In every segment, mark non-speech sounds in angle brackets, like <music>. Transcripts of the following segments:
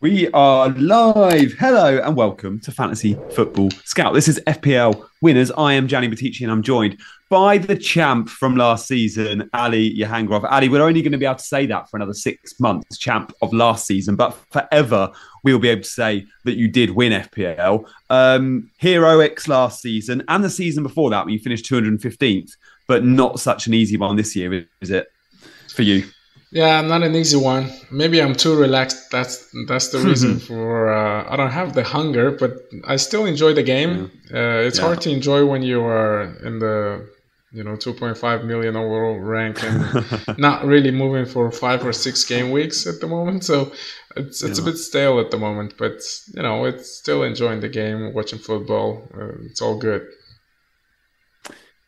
We are live. Hello and welcome to Fantasy Football Scout. This is FPL winners. I am Gianni Buttice and I'm joined by the champ from last season, Ali Jahangirov. Ali, we're only going to be able to say that for another six months, champ of last season, but forever we'll be able to say that you did win FPL. Um, heroics last season and the season before that when you finished 215th, but not such an easy one this year, is it, for you? Yeah, not an easy one. Maybe I'm too relaxed. That's that's the reason <laughs> for uh, I don't have the hunger, but I still enjoy the game. Yeah. Uh, it's yeah. hard to enjoy when you are in the you know 2.5 million overall rank and <laughs> not really moving for five or six game weeks at the moment. So it's it's yeah. a bit stale at the moment, but you know it's still enjoying the game, watching football. Uh, it's all good.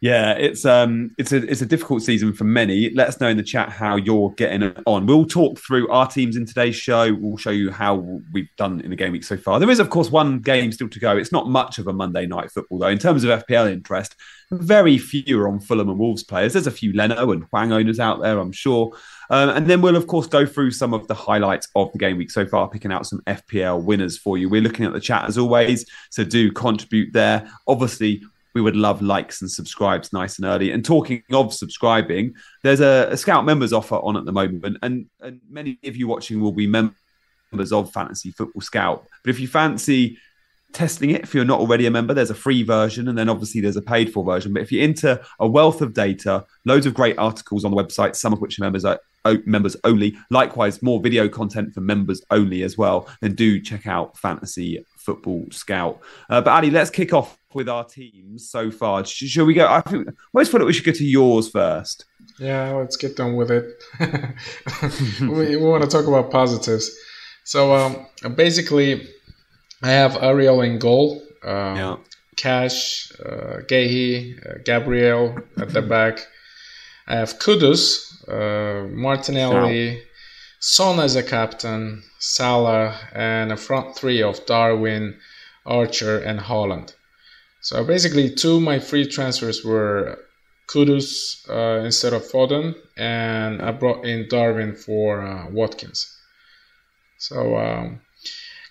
Yeah, it's um, it's a it's a difficult season for many. Let us know in the chat how you're getting on. We'll talk through our teams in today's show. We'll show you how we've done in the game week so far. There is, of course, one game still to go. It's not much of a Monday night football though. In terms of FPL interest, very few are on Fulham and Wolves players. There's a few Leno and Hwang owners out there, I'm sure. Um, and then we'll, of course, go through some of the highlights of the game week so far, picking out some FPL winners for you. We're looking at the chat as always, so do contribute there. Obviously, we would love likes and subscribes nice and early. And talking of subscribing, there's a, a Scout members offer on at the moment, and, and many of you watching will be members of Fantasy Football Scout. But if you fancy testing it, if you're not already a member, there's a free version, and then obviously there's a paid for version. But if you enter a wealth of data, loads of great articles on the website, some of which are members uh, are members only. Likewise, more video content for members only as well. Then do check out Fantasy Football Scout. Uh, but Ali, let's kick off with our teams so far. Shall we go? I think most thought we should go to yours first. Yeah, let's get done with it. <laughs> we, we, want to talk about positives. So um, basically, I have Ariel in goal. Um, yeah. Cash, uh, Gehi, uh, Gabriel at the back. I have Kudus, uh, Martinelli, Son as a captain, Salah, and a front three of Darwin, Archer, and Haaland. So basically, two of my free transfers were Kudus uh, instead of Foden, and I brought in Darwin for uh, Watkins. So um,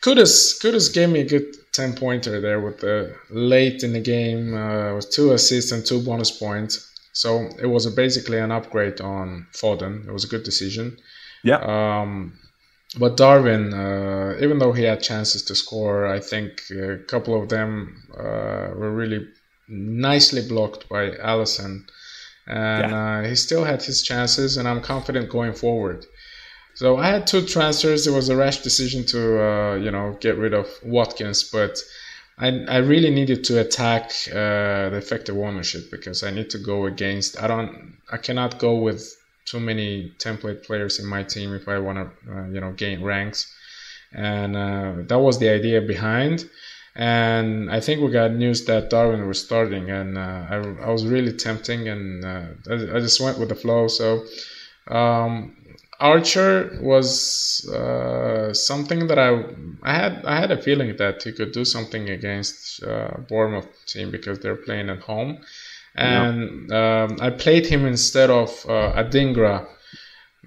Kudus, Kudus gave me a good 10 pointer there with the late in the game uh, with two assists and two bonus points. So it was basically an upgrade on Foden. It was a good decision. Yeah. Um, but Darwin, uh, even though he had chances to score, I think a couple of them uh, were really nicely blocked by Alisson. And yeah. uh, he still had his chances, and I'm confident going forward. So I had two transfers. It was a rash decision to, uh, you know, get rid of Watkins, but I, I really needed to attack uh, the effective ownership because I need to go against. I don't. I cannot go with too many template players in my team if I want to, uh, you know, gain ranks. And uh, that was the idea behind. And I think we got news that Darwin was starting, and uh, I, I was really tempting, and uh, I, I, just went with the flow. So um, Archer was uh, something that I I had I had a feeling that he could do something against uh, Bournemouth team because they're playing at home, and um, I played him instead of uh, Adingra.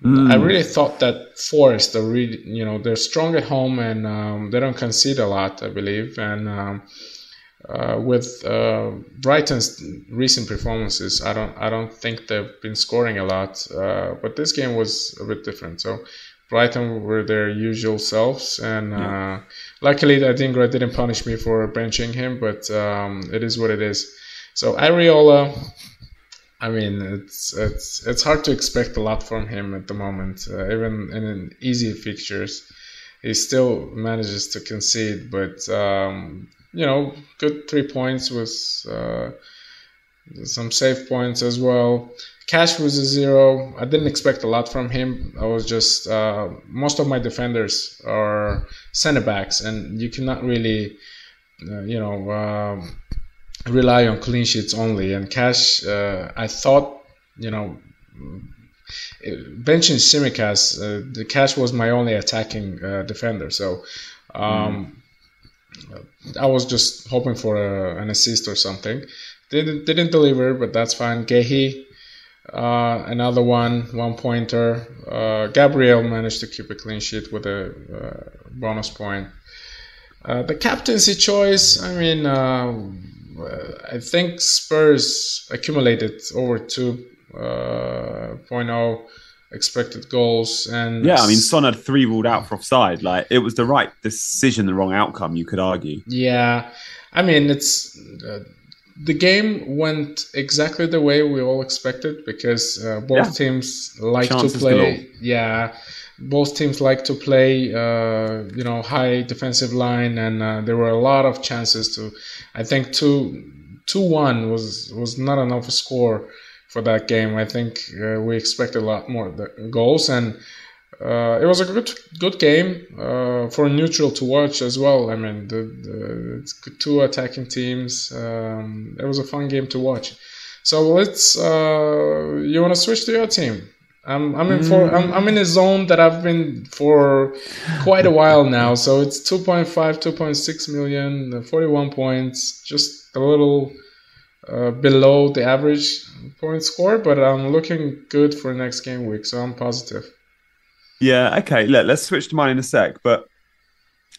Mm. I really thought that Forest, are really, you know, they're strong at home and um, they don't concede a lot, I believe, and um, uh, with uh, Brighton's recent performances, I don't I don't think they've been scoring a lot. Uh, but this game was a bit different. So Brighton were their usual selves, and yeah. Uh, luckily Adingra didn't punish me for benching him. But um, it is what it is. So Areola, I mean, it's it's it's hard to expect a lot from him at the moment, uh, even in easy fixtures. He still manages to concede, but um, you know, good three points with uh, some save points as well. Cash was a zero. I didn't expect a lot from him. I was just uh, most of my defenders are center backs, and you cannot really, uh, you know, um, rely on clean sheets only. And Cash, uh, I thought, you know, benching Tsimikas, uh, the Cash was my only attacking uh, defender. So. Um, mm I was just hoping for a, an assist or something. Didn't didn't deliver, but that's fine. Gehi, uh, another one, one pointer. Uh, Gabriel managed to keep a clean sheet with a uh, bonus point. Uh, the captaincy choice, I mean, uh, I think Spurs accumulated over 2.0 expected goals and yeah i mean son had three ruled out for offside. Like it was the right decision the wrong outcome you could argue. Yeah. I mean it's uh, the game went exactly the way we all expected because uh, both yeah. teams like Chances to play yeah both teams like to play uh, you know high defensive line and uh, there were a lot of chances to i think 2 2 1 was was not enough score for that game. I think uh, we expected a lot more goals, and uh, it was a good good game uh, for neutral to watch as well. I mean, the, the two attacking teams. Um, it was a fun game to watch. So let's. Uh, you want to switch to your team? I'm I'm in for I'm, I'm in a zone that I've been for quite a while now. So it's 2.5, 2.6 million, 41 points, just a little uh, below the average point score, but I'm looking good for next game week, so I'm positive. Yeah, okay. Look, let's switch to mine in a sec, but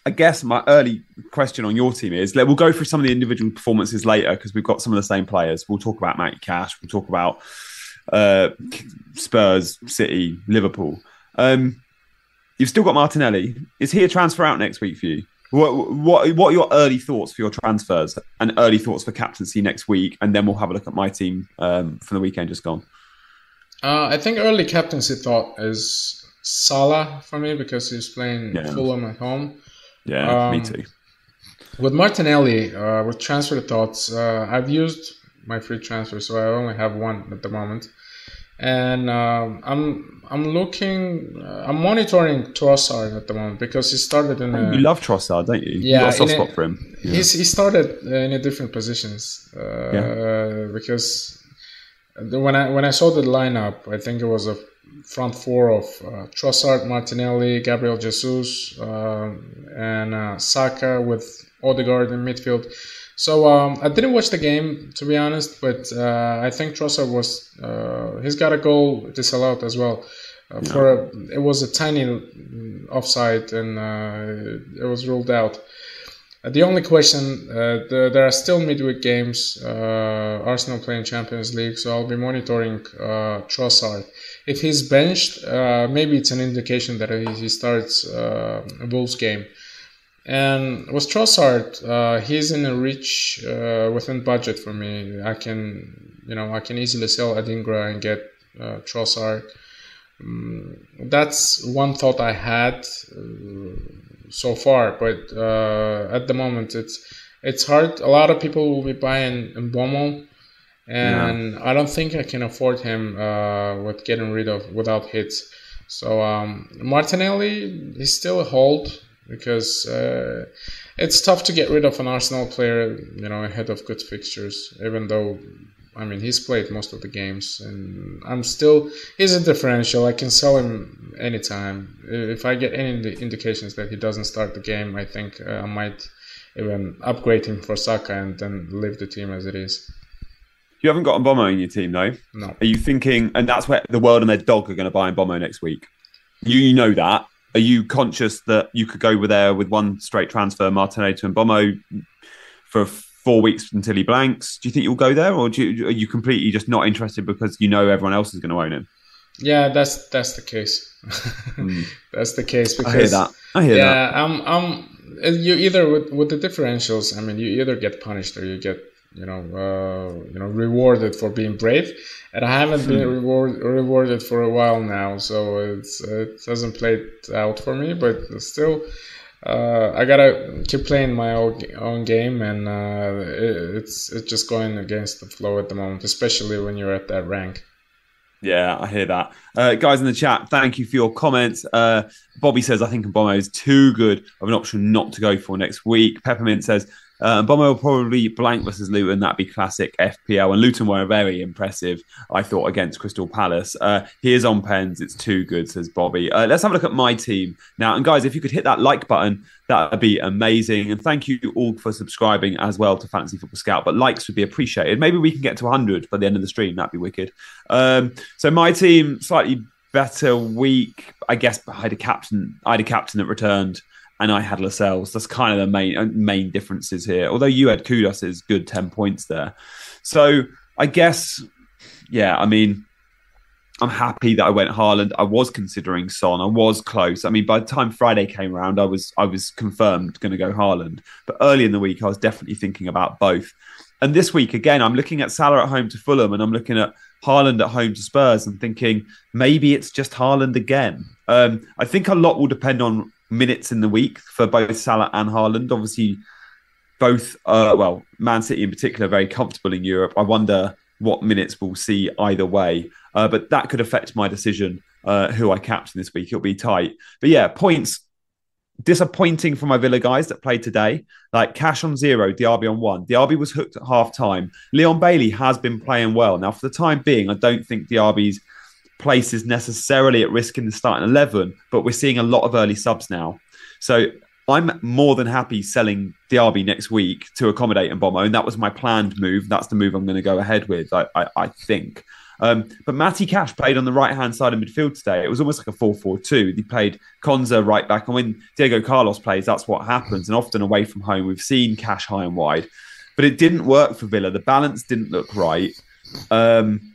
I guess my early question on your team is we'll go through some of the individual performances later because we've got some of the same players. We'll talk about Matty Cash, we'll talk about uh, Spurs, City, Liverpool. Um, you've still got Martinelli. Is he a transfer out next week for you? What what what are your early thoughts for your transfers and early thoughts for captaincy next week, and then we'll have a look at my team um, from the weekend just gone. Uh, I think early captaincy thought is Salah for me because he's playing yeah. Fulham at home. Yeah, um, me too. With Martinelli, uh, with transfer thoughts, uh, I've used my free transfer, so I only have one at the moment and um, I'm I'm looking uh, I'm monitoring Trossard at the moment because he started in. A, you love Trossard, don't you? Yeah, you got a soft spot for him. Yeah. He's, he started in a different positions uh, yeah. because when I when I saw the lineup, I think it was a front four of uh, Trossard, Martinelli, Gabriel Jesus, uh, and uh, Saka with Odegaard in midfield. So um, I didn't watch the game to be honest, but uh, I think Trossard was uh, he's got a goal disallowed as well. Uh, for a, it was a tiny offside and uh, it was ruled out. Uh, the only question uh, the, there are still midweek games. Arsenal playing Champions League, so I'll be monitoring Trossard. If he's benched, maybe it's an indication that he starts a Wolves game. And with Trossard, uh, he's in a reach uh, within budget for me. I can, you know, I can easily sell Adingra and get uh, Trossard. Um, that's one thought I had uh, so far, but uh, at the moment it's it's hard. A lot of people will be buying Mbeumo, and yeah. I don't think I can afford him uh, with getting rid of without hits. So um, Martinelli is still a hold because uh, it's tough to get rid of an Arsenal player, you know, ahead of good fixtures. Even though I mean, he's played most of the games, and I'm still. He's a differential. I can sell him anytime. If I get any indications that he doesn't start the game, I think uh, I might even upgrade him for Saka and then leave the team as it is. You haven't got Mbeumo in your team, though. No. Are you thinking, and that's where the world and their dog are going to buy Mbeumo next week? You, you know that. Are you conscious that you could go with there with one straight transfer, Martinelli to Mbeumo, for four weeks until he blanks. Do you think you'll go there, or you, are you completely just not interested because you know everyone else is going to own him? Yeah, that's that's the case. mm. <laughs> That's the case because I hear that. I hear yeah, that. I'm I'm you either with with the differentials. I mean, you either get punished or you get you know uh, you know rewarded for being brave. And I haven't been hmm. reward, rewarded for a while now, so it's it hasn't played out for me. But still, uh, I gotta keep playing my own, own game, and uh, it, it's it's just going against the flow at the moment, especially when you're at that rank. Yeah, I hear that. Uh, guys in the chat, thank you for your comments. Uh, Bobby says, I think Mbeumo is too good of an option not to go for next week. Peppermint says, uh, Mbeumo will probably blank versus Luton. That'd be classic FPL. And Luton were very impressive, I thought, against Crystal Palace. Uh, here's on pens. It's too good, says Bobby. Uh, let's have a look at my team now. And guys, if you could hit that like button, that would be amazing. And thank you all for subscribing as well to Fantasy Football Scout. But likes would be appreciated. Maybe we can get to 100 by the end of the stream. That'd be wicked. Um, so my team, slightly better week. I guess I had a captain. I had a captain that returned and I had Lascelles. That's kind of the main uh, main differences here. Although you had Kudus's good ten points there, so I guess yeah. I mean, I'm happy that I went Haaland. I was considering Son. I was close. I mean, by the time Friday came around, I was I was confirmed going to go Haaland. But early in the week, I was definitely thinking about both. And this week again, I'm looking at Salah at home to Fulham, and I'm looking at Haaland at home to Spurs, and thinking maybe it's just Haaland again. Um, I think a lot will depend on minutes in the week for both Salah and Haaland. Obviously, both, uh, well, Man City in particular, very comfortable in Europe. I wonder what minutes we'll see either way. Uh, but that could affect my decision uh, who I captain this week. It'll be tight. But yeah, points disappointing for my Villa guys that played today. Like cash on zero, Diaby on one. Diaby was hooked at half time. Leon Bailey has been playing well. Now, for the time being, I don't think Diaby's place is necessarily at risk in the starting 11, but we're seeing a lot of early subs now. So I'm more than happy selling Diaby next week to accommodate Mbeumo, and that was my planned move. That's the move I'm going to go ahead with, I, I, I think. Um, but Matty Cash played on the right hand side of midfield today. It was almost like a 4 4 2. He played Konsa right back. And when Diego Carlos plays, that's what happens. And often away from home, we've seen Cash high and wide. But it didn't work for Villa. The balance didn't look right. Um,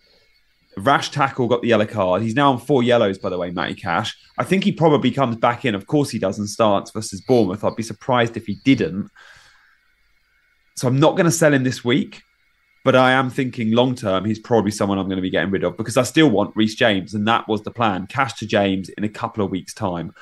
Rash tackle got the yellow card. He's now on four yellows, by the way, Matty Cash. I think he probably comes back in. Of course, he does and starts versus Bournemouth. I'd be surprised if he didn't. So I'm not going to sell him this week, but I am thinking long term, he's probably someone I'm going to be getting rid of because I still want Reece James, and that was the plan. Cash to James in a couple of weeks' time.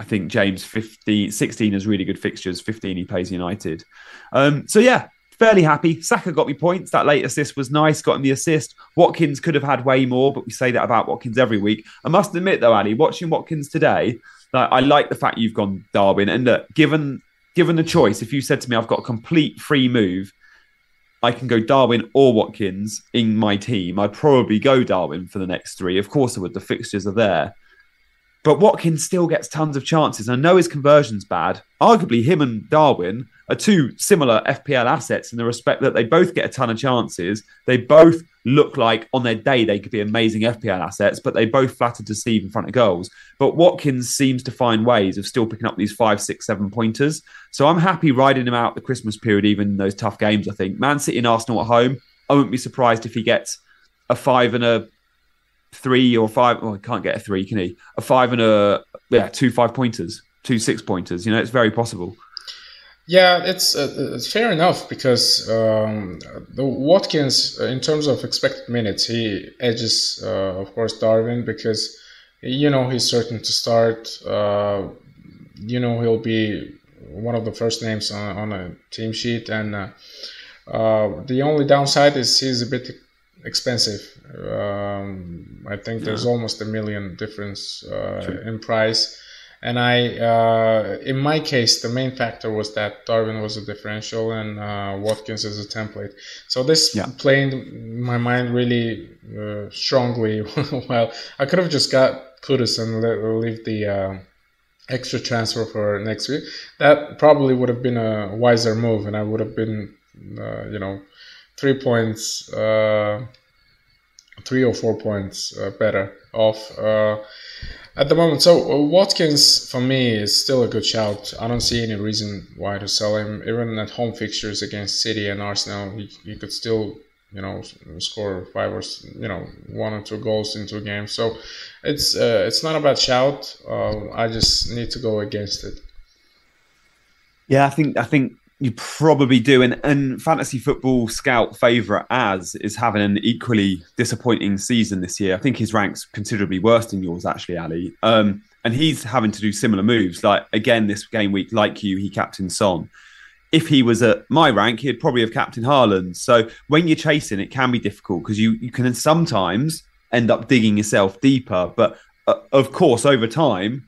I think James 15, 16 has really good fixtures. 15 he plays United. Um, so yeah, fairly happy. Saka got me points. That late assist was nice, got him the assist. Watkins could have had way more, but we say that about Watkins every week. I must admit, though, Ali, watching Watkins today, like, I like the fact you've gone Darwin. And look, given given the choice, if you said to me, I've got a complete free move, I can go Darwin or Watkins in my team, I'd probably go Darwin for the next three. Of course, I would. The fixtures are there. But Watkins still gets tons of chances. I know his conversion's bad. Arguably, him and Darwin are two similar FPL assets in the respect that they both get a ton of chances. They both look like on their day they could be amazing FPL assets, but they both flatter to deceive in front of goals. But Watkins seems to find ways of still picking up these five, six, seven pointers. So I'm happy riding him out the Christmas period, even in those tough games. I think Man City and Arsenal at home. I wouldn't be surprised if he gets a five and a three or five. Well, he can't get a three, can he? A five and a yeah, two five pointers, two six pointers. You know, it's very possible. Yeah, it's uh, it's fair enough because um, the Watkins, uh, in terms of expected minutes, he edges, uh, of course, Darwin because you know he's certain to start. Uh, you know he'll be one of the first names on, on a team sheet, and uh, uh, the only downside is he's a bit expensive. Um, I think yeah. there's almost a million difference uh, in price, And I, uh, in my case, the main factor was that Darwin was a differential and uh, Watkins is a template. So this yeah. played my mind really uh, strongly. <laughs> well, I could have just got Kudus and leave the uh, extra transfer for next week. That probably would have been a wiser move, and I would have been, uh, you know, three points, uh, three or four points better off at the moment. So uh, Watkins for me is still a good shout. I don't see any reason why to sell him. Even at home fixtures against City and Arsenal, he, he could still you know score five or you know one or two goals into a game. So it's uh, it's not a bad shout. Uh, I just need to go against it. Yeah, I think I think you probably do. And, and fantasy football scout favourite Az is having an equally disappointing season this year. I think his rank's considerably worse than yours, actually, Ali. Um, and he's having to do similar moves. Like again, this game week, like you, he captained Son. If he was at my rank, he'd probably have captained Haaland. So when you're chasing, it can be difficult because you you can sometimes end up digging yourself deeper. But uh, of course, over time,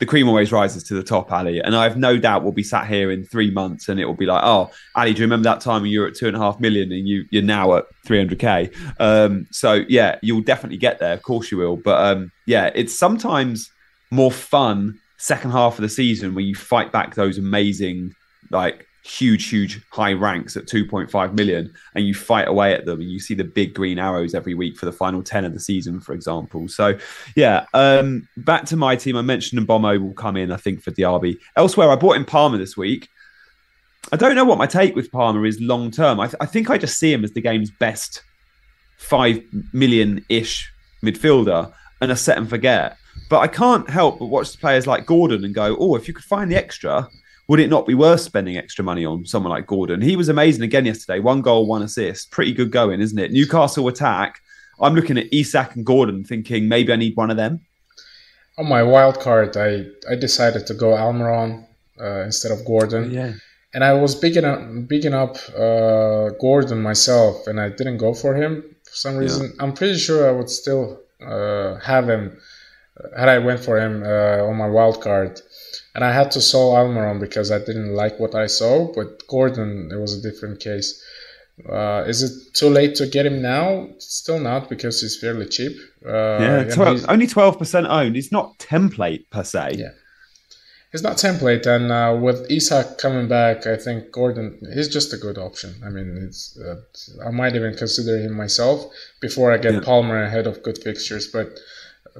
the cream always rises to the top, Ali. And I have no doubt we'll be sat here in three months and it will be like, oh, Ali, do you remember that time when you were at two and a half million and you, you're now at 300K? Um, so, yeah, you'll definitely get there. Of course you will. But um, yeah, it's sometimes more fun second half of the season when you fight back those amazing, like, huge, huge high ranks at 2.5 million, and you fight away at them, and you see the big green arrows every week for the final 10 of the season, for example. So, yeah, um, back to my team. I mentioned Mbeumo will come in, I think, for Diaby. Elsewhere, I bought in Palmer this week. I don't know what my take with Palmer is long term. I, th- I think I just see him as the game's best five million ish midfielder and a set and forget. But I can't help but watch the players like Gordon and go, oh, if you could find the extra, would it not be worth spending extra money on someone like Gordon? He was amazing again yesterday. One goal, one assist. Pretty good going, isn't it? Newcastle attack. I'm looking at Isak and Gordon thinking maybe I need one of them. On my wild card, I, I decided to go Almiron uh, instead of Gordon. Oh, yeah. And I was bigging up, bigging up uh, Gordon myself, and I didn't go for him for some reason. Yeah. I'm pretty sure I would still uh, have him had I went for him uh, on my wild card and I had to sell Almiron because I didn't like what I saw. But Gordon, it was a different case. Uh, is it too late to get him now? Still not because he's fairly cheap. Uh, yeah, 12, only twelve percent owned. He's not template per se. Yeah, he's not template. And uh, with Isak coming back, I think Gordon is just a good option. I mean, it's uh, I might even consider him myself before I get yeah. Palmer ahead of good fixtures, but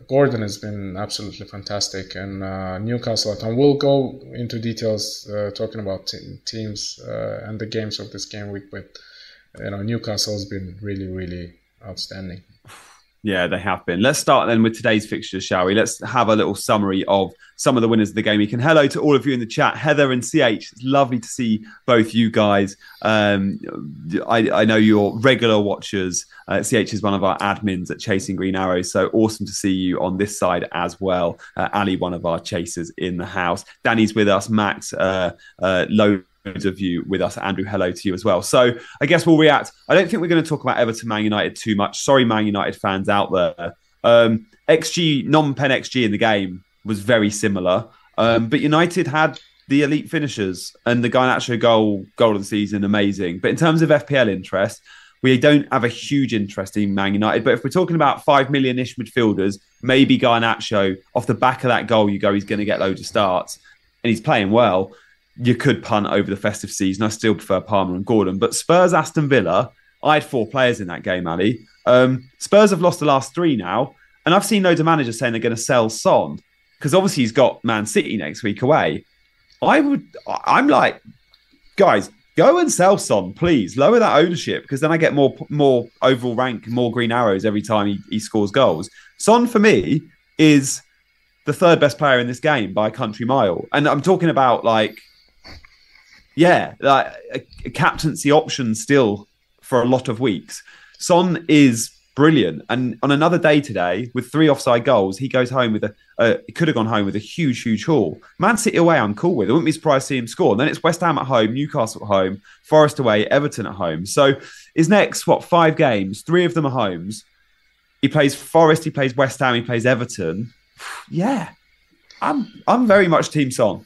Gordon has been absolutely fantastic, and uh, Newcastle at home. We'll go into details uh, talking about t- teams uh, and the games of this game week, but you know Newcastle has been really, really outstanding. Yeah, they have been. Let's start then with today's fixtures, shall we? Let's have a little summary of some of the winners of the game week. And hello to all of you in the chat, Heather and CH. It's lovely to see both you guys. Um, I, I, know you're regular watchers. Uh, CH is one of our admins at Chasing Green Arrows, so awesome to see you on this side as well. Uh, Ali, one of our chasers in the house. Danny's with us. Max, uh, uh, low of you with us. Andrew, hello to you as well. So I guess we'll react. I don't think we're going to talk about Everton Man United too much. Sorry, Man United fans out there. Um, XG, non pen XG in the game was very similar. Um, but United had the elite finishers and the Garnacho goal, goal of the season, amazing. But in terms of FPL interest, we don't have a huge interest in Man United. But if we're talking about five million ish midfielders, maybe Garnacho, off the back of that goal, you go, he's going to get loads of starts and he's playing well you could punt over the festive season. I still prefer Palmer and Gordon. But Spurs, Aston Villa, I had four players in that game, Ali. Um, Spurs have lost the last three now. And I've seen loads of managers saying they're going to sell Son because obviously he's got Man City next week away. I would, I'm like, guys, go and sell Son, please. Lower that ownership because then I get more more overall rank, more green arrows every time he, he scores goals. Son for me is the third best player in this game by a country mile. And I'm talking about like yeah, like a, a captaincy option still for a lot of weeks. Son is brilliant. And on another day today, with three offside goals, he goes home with a. Uh, he could have gone home with a huge, huge haul. Man City away, I'm cool with. I wouldn't be surprised to see him score. And then it's West Ham at home, Newcastle at home, Forest away, Everton at home. So his next what five games? Three of them are homes. He plays Forest, he plays West Ham, he plays Everton. <sighs> Yeah, I'm I'm very much Team Son.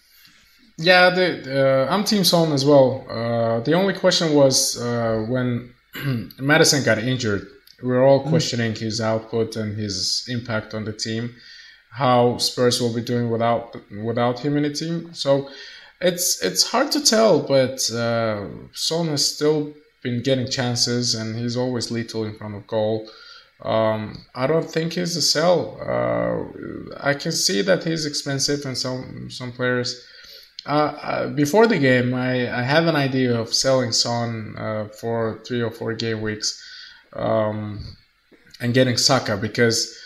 Yeah, the, uh, I'm Team Son as well. Uh, the only question was uh, when <clears throat> Maddison got injured. We were all mm. questioning mm. his output and his impact on the team, how Spurs will be doing without without him in the team. So it's it's hard to tell, but uh, Son has still been getting chances, and he's always lethal in front of goal. Um, I don't think he's a sell. Uh, I can see that he's expensive, and some some players uh, uh, before the game, I, I have an idea of selling Son uh, for three or four game weeks um, and getting Saka because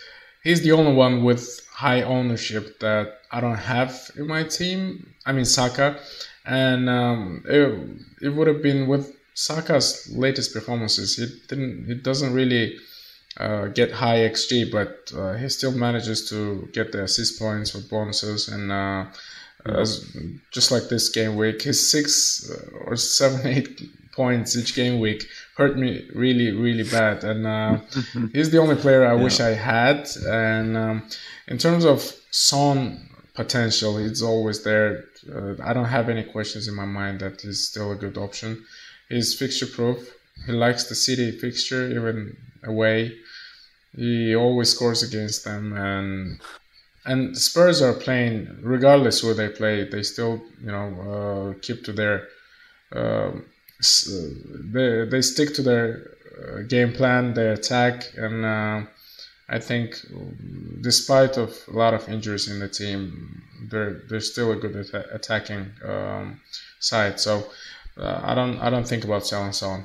he's the only one with high ownership that I don't have in my team. I mean, Saka. And um, it, it would have been with Saka's latest performances. He didn't. He doesn't really uh, get high xG, but uh, he still manages to get the assist points with bonuses and as just like this game week, his six uh, or seven, <laughs> eight points each game week hurt me really, really bad. And uh, <laughs> he's the only player I yeah. wish I had. And um, in terms of Son potential, he's always there. Uh, I don't have any questions in my mind that he's still a good option. He's fixture proof. He likes the city fixture, even away. He always scores against them, and and Spurs are playing regardless where they play. They still, you know, uh, keep to their. Um, uh, they they stick to their uh, game plan, their attack, and uh, I think, despite of a lot of injuries in the team, they're they're still a good at- attacking um, side. So uh, I don't I don't think about selling Son.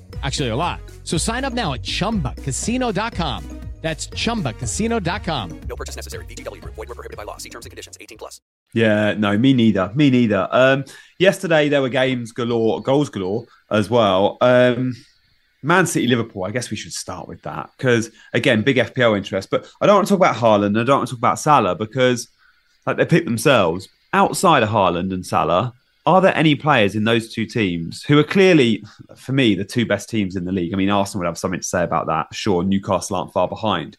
Actually, a lot. So sign up now at ChumbaCasino.com. That's ChumbaCasino.com. No purchase necessary. VGW. Void were prohibited by law. See terms and conditions. 18 plus. Yeah, no, me neither. Me neither. Um, yesterday there were games galore, goals galore as well. Um, Man City, Liverpool. I guess we should start with that because again, big FPL interest. But I don't want to talk about Haaland. I don't want to talk about Salah because like they pick themselves outside of Haaland and Salah are there any players in those two teams who are clearly, for me, the two best teams in the league? I mean, Arsenal would have something to say about that. Sure, Newcastle aren't far behind.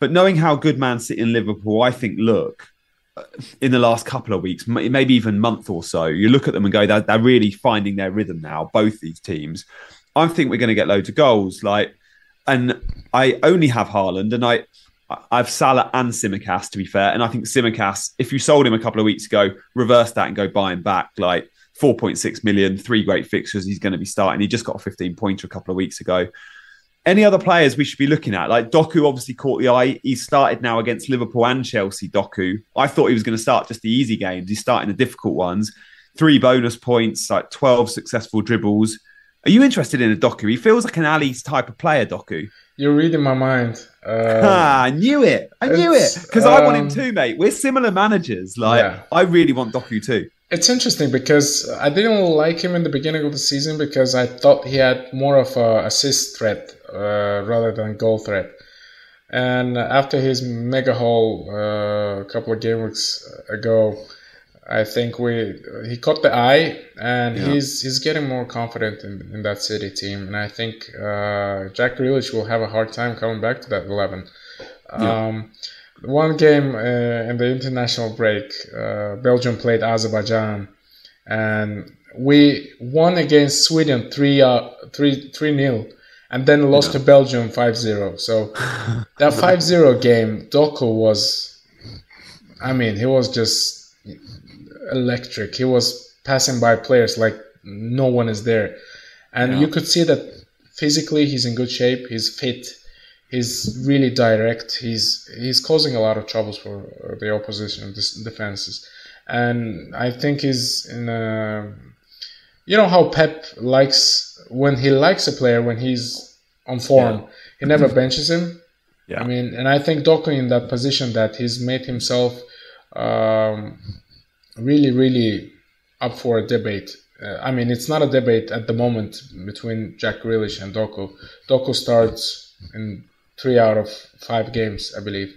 But knowing how good Man City and Liverpool, I think, look uh, in the last couple of weeks, maybe even month or so, you look at them and go, they're, they're really finding their rhythm now, both these teams. I think we're going to get loads of goals. Like, and I only have Haaland, and I I've Salah and Tsimikas to be fair, and I think Tsimikas, if you sold him a couple of weeks ago, reverse that and go buy him back. Like 4.6 million, three great fixtures. He's going to be starting. He just got a 15 pointer a couple of weeks ago. Any other players we should be looking at? Like Doku obviously caught the eye. He started now against Liverpool and Chelsea. Doku. I thought he was going to start just the easy games. He's starting the difficult ones. Three bonus points, like 12 successful dribbles. Are you interested in a Doku? He feels like an Ali's type of player, Doku. You're reading my mind. Uh, I knew it. I knew it because um, I want him um, too, mate. We're similar managers. Like yeah. I really want Doku too. It's interesting because I didn't like him in the beginning of the season because I thought he had more of a assist threat uh, rather than goal threat. And after his mega haul uh, a couple of game weeks ago, I think we he caught the eye, and yeah. he's he's getting more confident in, in that City team. And I think uh, Jack Grealish will have a hard time coming back to that eleven. Yeah. Um, one game uh, in the international break, uh, Belgium played Azerbaijan, and we won against Sweden 3 uh, 3 3 nil, and then lost yeah. to Belgium 5-0. So <laughs> that 5-0 game, Doku was, I mean, he was just electric. He was passing by players like no one is there, and yeah. you could see that physically he's in good shape. He's fit he's really direct. He's he's causing a lot of troubles for the opposition defenses, and I think he's in a. You know how Pep likes when he likes a player when he's on form, yeah. he never <laughs> benches him. Yeah. I mean, and I think Doku in that position that he's made himself um, really, really up for a debate. Uh, I mean, it's not a debate at the moment between Jack Grealish and Doku. Doku starts in three out of five games, I believe.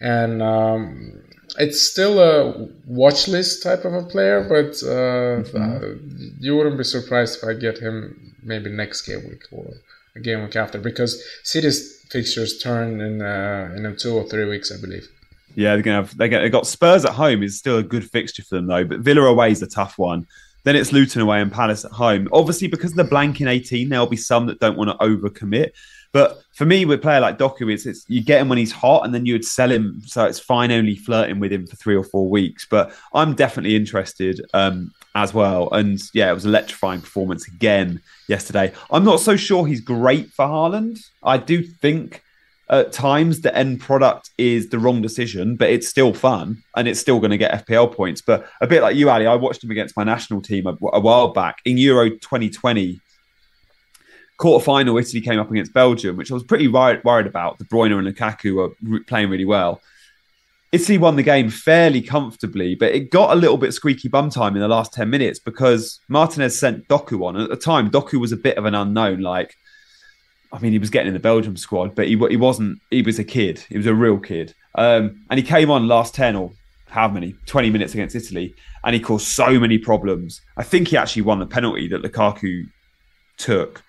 And um, it's still a watch list type of a player, but uh, mm-hmm. you wouldn't be surprised if I get him maybe next game week or a game week after because City's fixtures turn in uh, in two or three weeks, I believe. Yeah, they're gonna have they get they got Spurs at home is still a good fixture for them though, but Villa away is a tough one. Then it's Luton away and Palace at home. Obviously, because of the blank in 18, there'll be some that don't want to overcommit. But for me, with a player like Doku, it's, it's you get him when he's hot, and then you would sell him. So it's fine only flirting with him for three or four weeks. But I'm definitely interested um, as well. And yeah, it was electrifying performance again yesterday. I'm not so sure he's great for Haaland. I do think at times the end product is the wrong decision, but it's still fun and it's still going to get FPL points. But a bit like you, Ali, I watched him against my national team a, a while back in Euro 2020 quarter final, Italy came up against Belgium, which I was pretty worried, worried about. De Bruyne and Lukaku were re- playing really well. Italy won the game fairly comfortably, but it got a little bit squeaky bum time in the last 10 minutes because Martinez sent Doku on. At the time, Doku was a bit of an unknown. Like, I mean, he was getting in the Belgium squad, but he, he wasn't, he was a kid. He was a real kid. Um, and he came on last 10 or how many, 20 minutes against Italy, and he caused so many problems. I think he actually won the penalty that Lukaku took.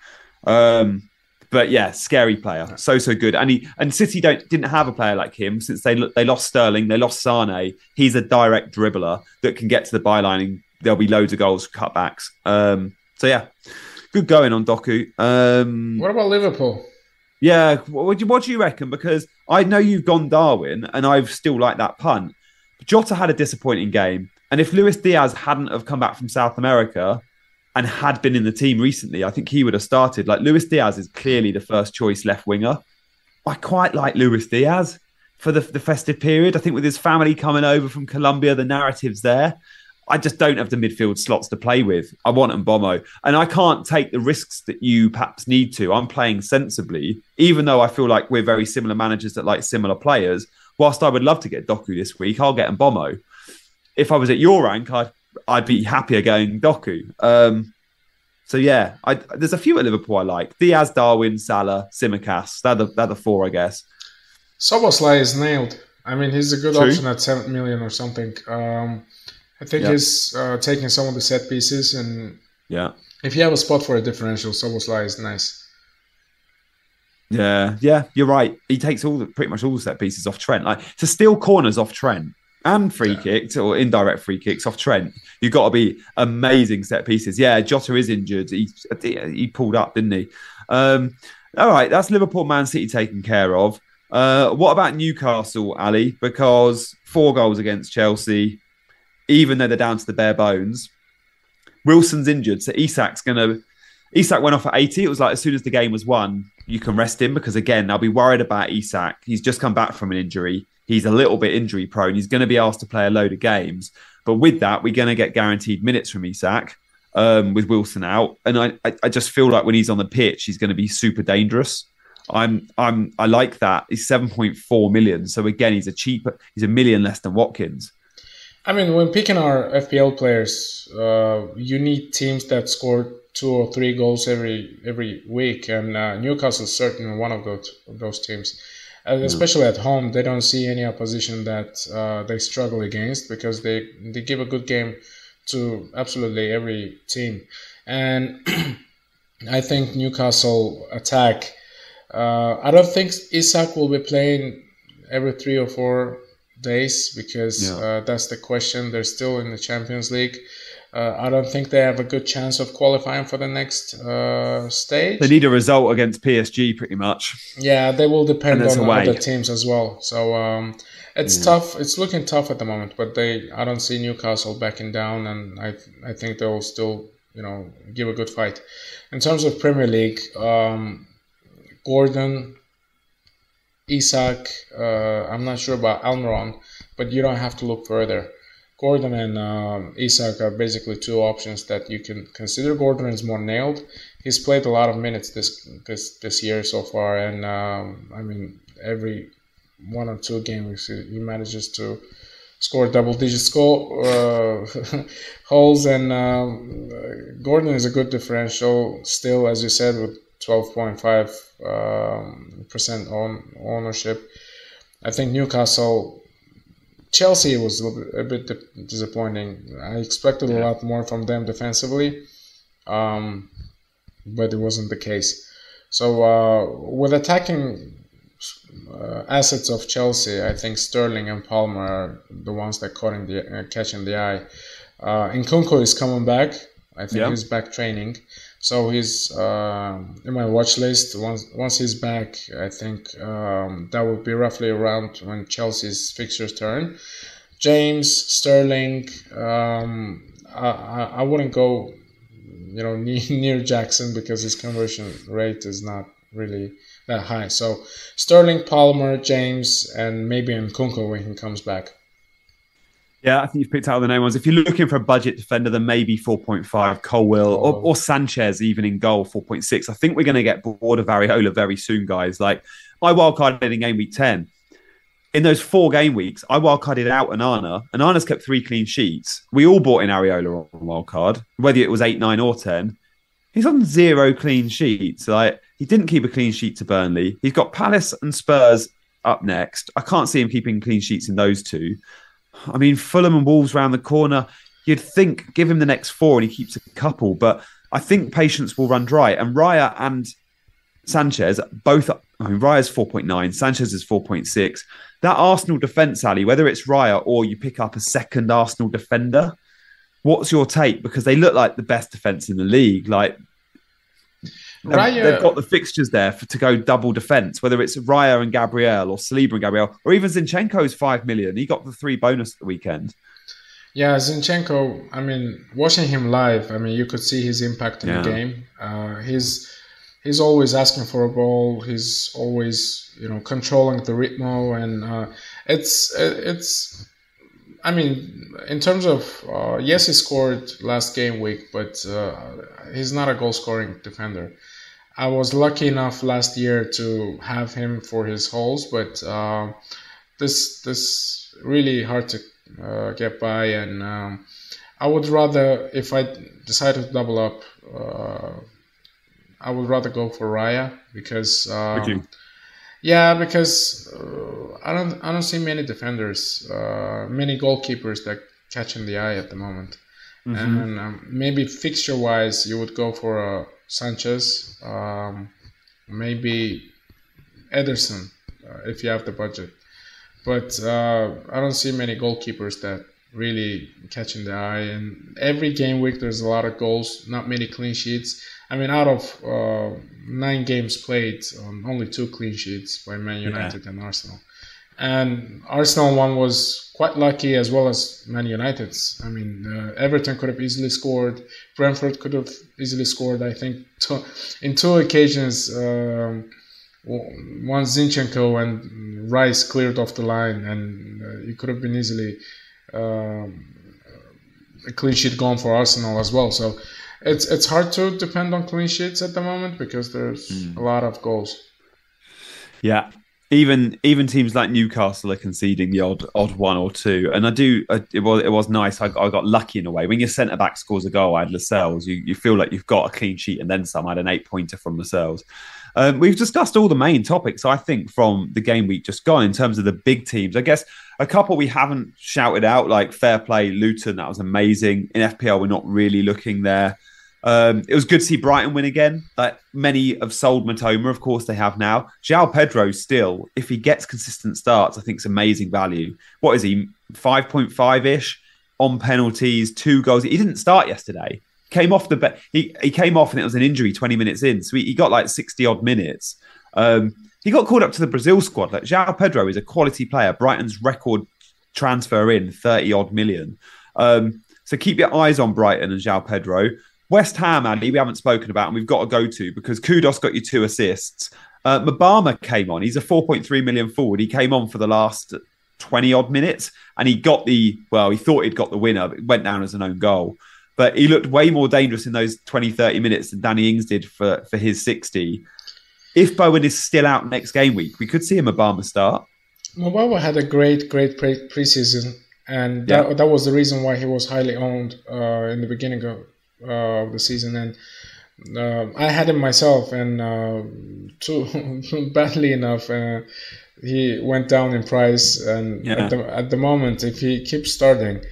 Um, but yeah, scary player, so so good. And he and City don't didn't have a player like him since they they lost Sterling, they lost Sane. He's a direct dribbler that can get to the byline. And there'll be loads of goals, cutbacks. Um, so yeah, good going on Doku. Um, what about Liverpool? Yeah, what do, you, what do you reckon? Because I know you've gone Darwin, and I've still like that punt. Jota had a disappointing game, and if Luis Diaz hadn't have come back from South America, and had been in the team recently, I think he would have started. Like Luis Diaz is clearly the first choice left winger. I quite like Luis Diaz for the, the festive period. I think with his family coming over from Colombia, the narrative's there. I just don't have the midfield slots to play with. I want Mbeumo. And I can't take the risks that you perhaps need to. I'm playing sensibly, even though I feel like we're very similar managers that like similar players. Whilst I would love to get Doku this week, I'll get Mbeumo. If I was at your rank, I'd I'd be happier going Doku. Um, so yeah, I, there's a few at Liverpool I like: Diaz, Darwin, Salah, Tsimikas. They're the they're the four, I guess. Szoboszlai is nailed. I mean, he's a good True. option at seven million or something. Um, I think yeah. he's uh, taking some of the set pieces, and yeah, if you have a spot for a differential, Szoboszlai is nice. Yeah, yeah, you're right. He takes all the pretty much all the set pieces off Trent. Like to steal corners off Trent and free yeah. kicks or indirect free kicks off Trent. You've got to be amazing set pieces. Yeah, Jota is injured. He he pulled up, didn't he? Um, all right, that's Liverpool, Man City taken care of. Uh, what about Newcastle, Ali? Because four goals against Chelsea, even though they're down to the bare bones. Wilson's injured, so Isak's gonna. Isak went off at 80. It was like as soon as the game was won, you can rest him because again, I'll be worried about Isak. He's just come back from an injury he's a little bit injury prone. He's going to be asked to play a load of games. But with that, we're going to get guaranteed minutes from Isak um, with Wilson out. And I, I just feel like when he's on the pitch, he's going to be super dangerous. I'm I'm I like that. He's 7.4 million. So again, he's a cheaper he's a million less than Watkins. I mean, when picking our FPL players, uh, you need teams that score two or three goals every every week, and uh, Newcastle is certainly one of those of those teams. especially at home. They don't see any opposition that uh, they struggle against because they they give a good game to absolutely every team, and <clears throat> I think Newcastle attack. Uh, I don't think Isak will be playing every three or four days because Yeah. uh, that's the question. They're still in the Champions League. Uh, I don't think they have a good chance of qualifying for the next uh, stage. They need a result against PSG, pretty much. Yeah, they will depend on away. other teams as well. So um, it's tough. It's looking tough at the moment, but they I don't see Newcastle backing down, and I I think they'll still you know give a good fight. In terms of Premier League, um, Gordon, Isak, uh, I'm not sure about Almiron, but you don't have to look further. Gordon and um, Isak are basically two options that you can consider. Gordon is more nailed. He's played a lot of minutes this this this year so far, and um, I mean every one or two games he manages to score double digit score uh, <laughs> holes. And um, Gordon is a good differential still, as you said, with 12.5 um, percent own ownership. I think Newcastle. Chelsea was a, bit, a bit disappointing. I expected a lot more from them defensively, um, but it wasn't the case. So, uh, with attacking uh, assets of Chelsea, I think Sterling and Palmer are the ones that caught in the uh, catching the eye. Uh, Nkunku is coming back. I think Yeah. he's back training, so he's uh, in my watch list. Once once he's back, I think um, that will be roughly around when Chelsea's fixtures turn. James Sterling, um, I, I wouldn't go, you know, <laughs> near, near Jackson because his conversion rate is not really that high. So Sterling, Palmer, James, and maybe Nkunku when he comes back. Yeah, I think you've picked out the name ones. If you're looking for a budget defender, then maybe 4.5 Colwill or, or Sanchez even in goal 4.6. I think we're going to get bored of Areola very soon, guys. Like I wildcarded in game week 10. In those four game weeks, I wildcarded out Onana. Onana's kept three clean sheets. We all bought in Areola on wildcard, whether it was eight, nine, or ten. He's on zero clean sheets. Like he didn't keep a clean sheet to Burnley. He's got Palace and Spurs up next. I can't see him keeping clean sheets in those two. I mean, Fulham and Wolves round the corner. You'd think give him the next four and he keeps a couple, but I think patience will run dry. And Raya and Sanchez both. I mean, Raya's four point nine, Sanchez is four point six. That Arsenal defence, Ali, whether it's Raya or you pick up a second Arsenal defender, what's your take? Because they look like the best defence in the league. Like Raya- they've got the fixtures there for, to go double defence, whether it's Raya and Gabriel or Saliba and Gabriel, or even Zinchenko's five million. He got the three bonus at the weekend. Yeah, Zinchenko. I mean, watching him live, I mean, you could see his impact in Yeah. the game. Uh, he's he's always asking for a ball. He's always you know controlling the rhythm, and uh, it's it's. I mean, in terms of uh, yes, he scored last game week, but uh, he's not a goal scoring defender. I was lucky enough last year to have him for his holes, but uh, this this really hard to uh, get by, and um, I would rather if I decide to double up, uh, I would rather go for Raya because um, you? yeah, because uh, I don't I don't see many defenders, uh, many goalkeepers that catch in the eye at the moment, and um, maybe fixture wise you would go for uh, Sanchez, um, maybe Ederson uh, if you have the budget, but uh, I don't see many goalkeepers that really catch in the eye. And every game week there's a lot of goals, not many clean sheets. I mean, out of uh, nine games played, um, only two clean sheets by Man United and Arsenal. And Arsenal one was quite lucky as well as Man United's. I mean, uh, Everton could have easily scored. Brentford could have easily scored. I think two, in two occasions, um, w- one Zinchenko and Rice cleared off the line, and uh, it could have been easily um, a clean sheet gone for Arsenal as well. So it's it's hard to depend on clean sheets at the moment because there's a lot of goals. Yeah. Even even teams like Newcastle are conceding the odd odd one or two, and I do. Uh, it was it was nice. I, I got lucky in a way. When your centre back scores a goal, I had Lascelles. You you feel like you've got a clean sheet and then some. I had an eight pointer from Lascelles. Um, we've discussed all the main topics, I think, from the game week just gone in terms of the big teams. I guess a couple we haven't shouted out, like fair play, Luton, that was amazing. In FPL, we're not really looking there. Um, it was good to see Brighton win again. Like many have sold Mitoma, of course they have now. João Pedro still, if he gets consistent starts, I think it's amazing value. What is he? 5.5 ish on penalties, two goals. He didn't start yesterday. Came off the be- he he came off and it was an injury 20 minutes in. So he, he got like 60 odd minutes. Um, he got called up to the Brazil squad. Like João Pedro is a quality player. Brighton's record transfer in 30 odd million. Um, so keep your eyes on Brighton and João Pedro. West Ham, Andy, we haven't spoken about, and we've got to go to because Kudus got you two assists. Uh, came on. He's a 4.3 million forward. He came on for the last 20 odd minutes and he got the, well, he thought he'd got the winner, but it went down as an own goal. But he looked way more dangerous in those 20, 30 minutes than Danny Ings did for, for his 60. If Bowen is still out next game week, we could see him Mubama start. Mubama had a great, great pre- preseason, and that, yeah. that was the reason why he was highly owned uh, in the beginning of uh, of the season, and uh, I had him myself, and uh, <laughs> too badly enough, uh, he went down in price. And yeah. at, the, at the moment, if he keeps starting,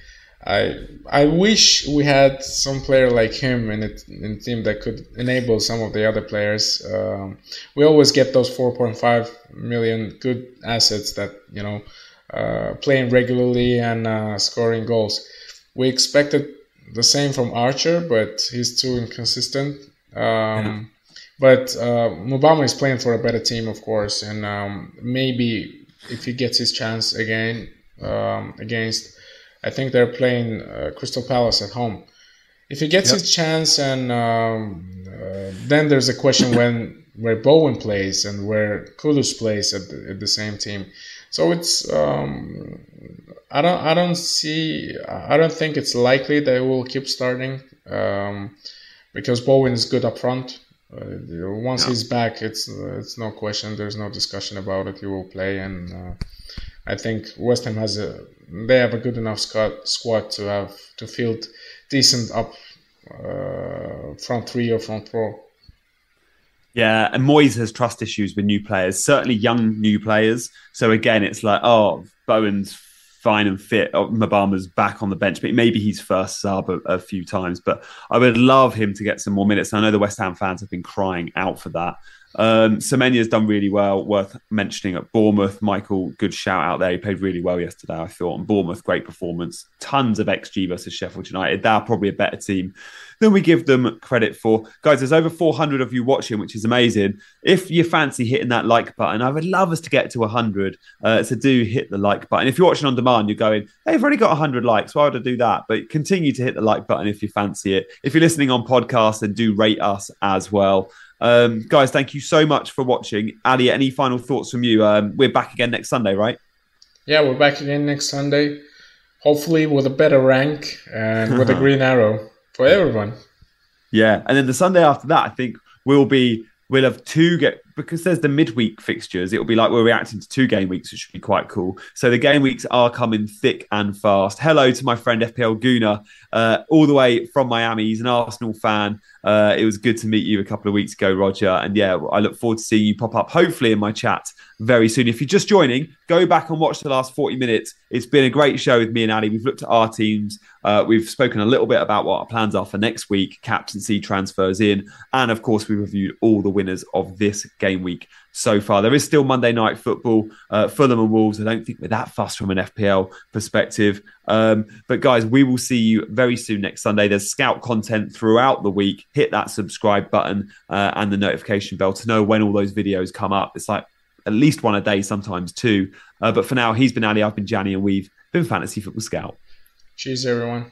I I wish we had some player like him in a, in a team that could enable some of the other players. Um, we always get those 4.5 million good assets that you know uh, playing regularly and uh, scoring goals. We expected the same from Archer, but he's too inconsistent. Um, yeah. But uh, Mubama is playing for a better team, of course, and um, maybe if he gets his chance again um, against, I think they're playing uh, Crystal Palace at home. If he gets yep. his chance, and um, uh, then there's a question <coughs> when where Bowen plays and where Kudus plays at the, at the same team. So it's um, I don't I don't see I don't think it's likely they will keep starting um, because Bowen is good up front. Uh, once he's back, it's uh, it's no question. There's no discussion about it. He will play, and uh, I think West Ham has a they have a good enough squad squad to have to field decent up uh, front three or front four. Yeah, and Moyes has trust issues with new players, certainly young new players. So again, it's like, oh, Bowen's fine and fit. Oh, Mubama's back on the bench, but maybe he's first sub a, a, few times. But I would love him to get some more minutes. I know the West Ham fans have been crying out for that. Um, Semenyo's done really well, worth mentioning at Bournemouth. Michael, good shout out there. He played really well yesterday, I thought. And Bournemouth, great performance. Tons of XG versus Sheffield United. They're probably a better team than we give them credit for. Guys, there's over 400 of you watching, which is amazing. If you fancy hitting that like button, I would love us to get to 100. Uh, so do hit the like button. If you're watching on demand, you're going, hey, I've already got 100 likes. Why would I do that? But continue to hit the like button if you fancy it. If you're listening on podcast, then do rate us as well. Um, guys, thank you so much for watching. Ali, any final thoughts from you? Um, we're back again next Sunday, right? Yeah, we're back again next Sunday. Hopefully, with a better rank and with a <laughs> green arrow for everyone. Yeah, and then the Sunday after that, I think we'll be we'll have two get because there's the midweek fixtures. It'll be like we're reacting to two game weeks, which should be quite cool. So the game weeks are coming thick and fast. Hello to my friend FPL Guna, uh, all the way from Miami. He's an Arsenal fan. Uh, it was good to meet you a couple of weeks ago, Roger. And yeah, I look forward to seeing you pop up, hopefully, in my chat very soon. If you're just joining, go back and watch the last 40 minutes. It's been a great show with me and Ali. We've looked at our teams. Uh, we've spoken a little bit about what our plans are for next week, captaincy transfers in. And of course, we reviewed all the winners of this game week so far. There is still Monday night football, uh, Fulham and Wolves. I don't think we're that fussed from an FPL perspective. Um, but guys, we will see you very soon next Sunday. There's scout content throughout the week. Hit that subscribe button uh, and the notification bell to know when all those videos come up. It's like at least one a day, sometimes two. Uh, but for now, he's been Ali, I've been Gianni, and we've been Fantasy Football Scout. Cheers, everyone.